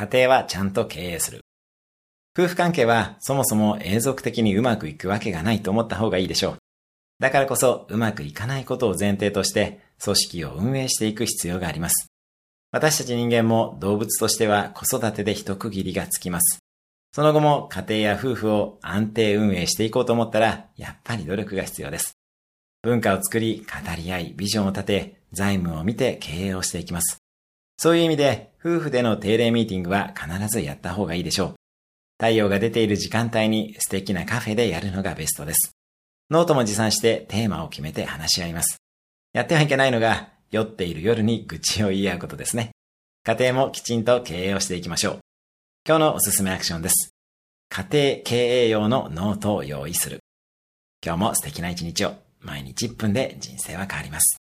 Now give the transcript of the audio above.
家庭はちゃんと経営する。夫婦関係はそもそも永続的にうまくいくわけがないと思った方がいいでしょう。だからこそうまくいかないことを前提として組織を運営していく必要があります。私たち人間も動物としては子育てで一区切りがつきます。その後も家庭や夫婦を安定運営していこうと思ったら、やっぱり努力が必要です。文化を作り、語り合い、ビジョンを立て、財務を見て経営をしていきます。そういう意味で、夫婦での定例ミーティングは必ずやった方がいいでしょう。太陽が出ている時間帯に素敵なカフェでやるのがベストです。ノートも持参してテーマを決めて話し合います。やってはいけないのが、酔っている夜に愚痴を言い合うことですね。家庭もきちんと経営をしていきましょう。今日のおすすめアクションです。家庭経営用のノートを用意する。今日も素敵な一日を。毎日1分で人生は変わります。